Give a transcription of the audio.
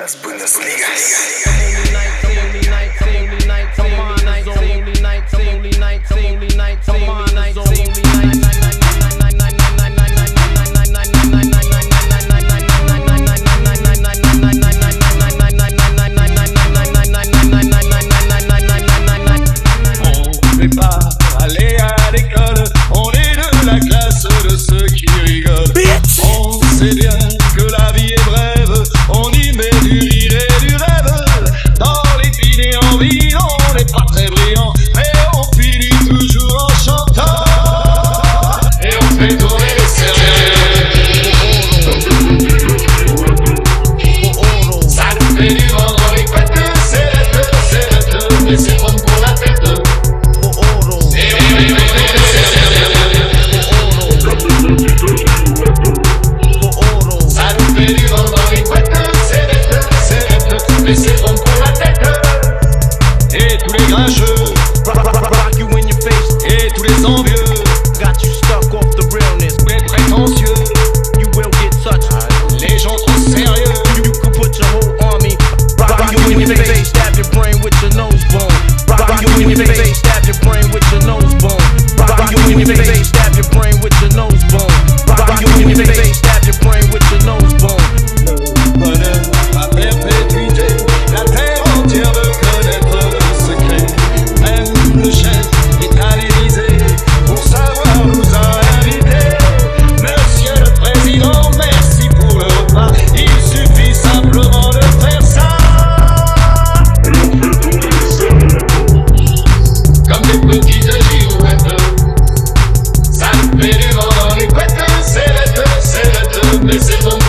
Las Bundesligas. On Et tous les grincheux you in your face, stab your brain with your nose bone. Rock you in your face, stab your brain with your nose bone. Rock you in your face. Laissez-moi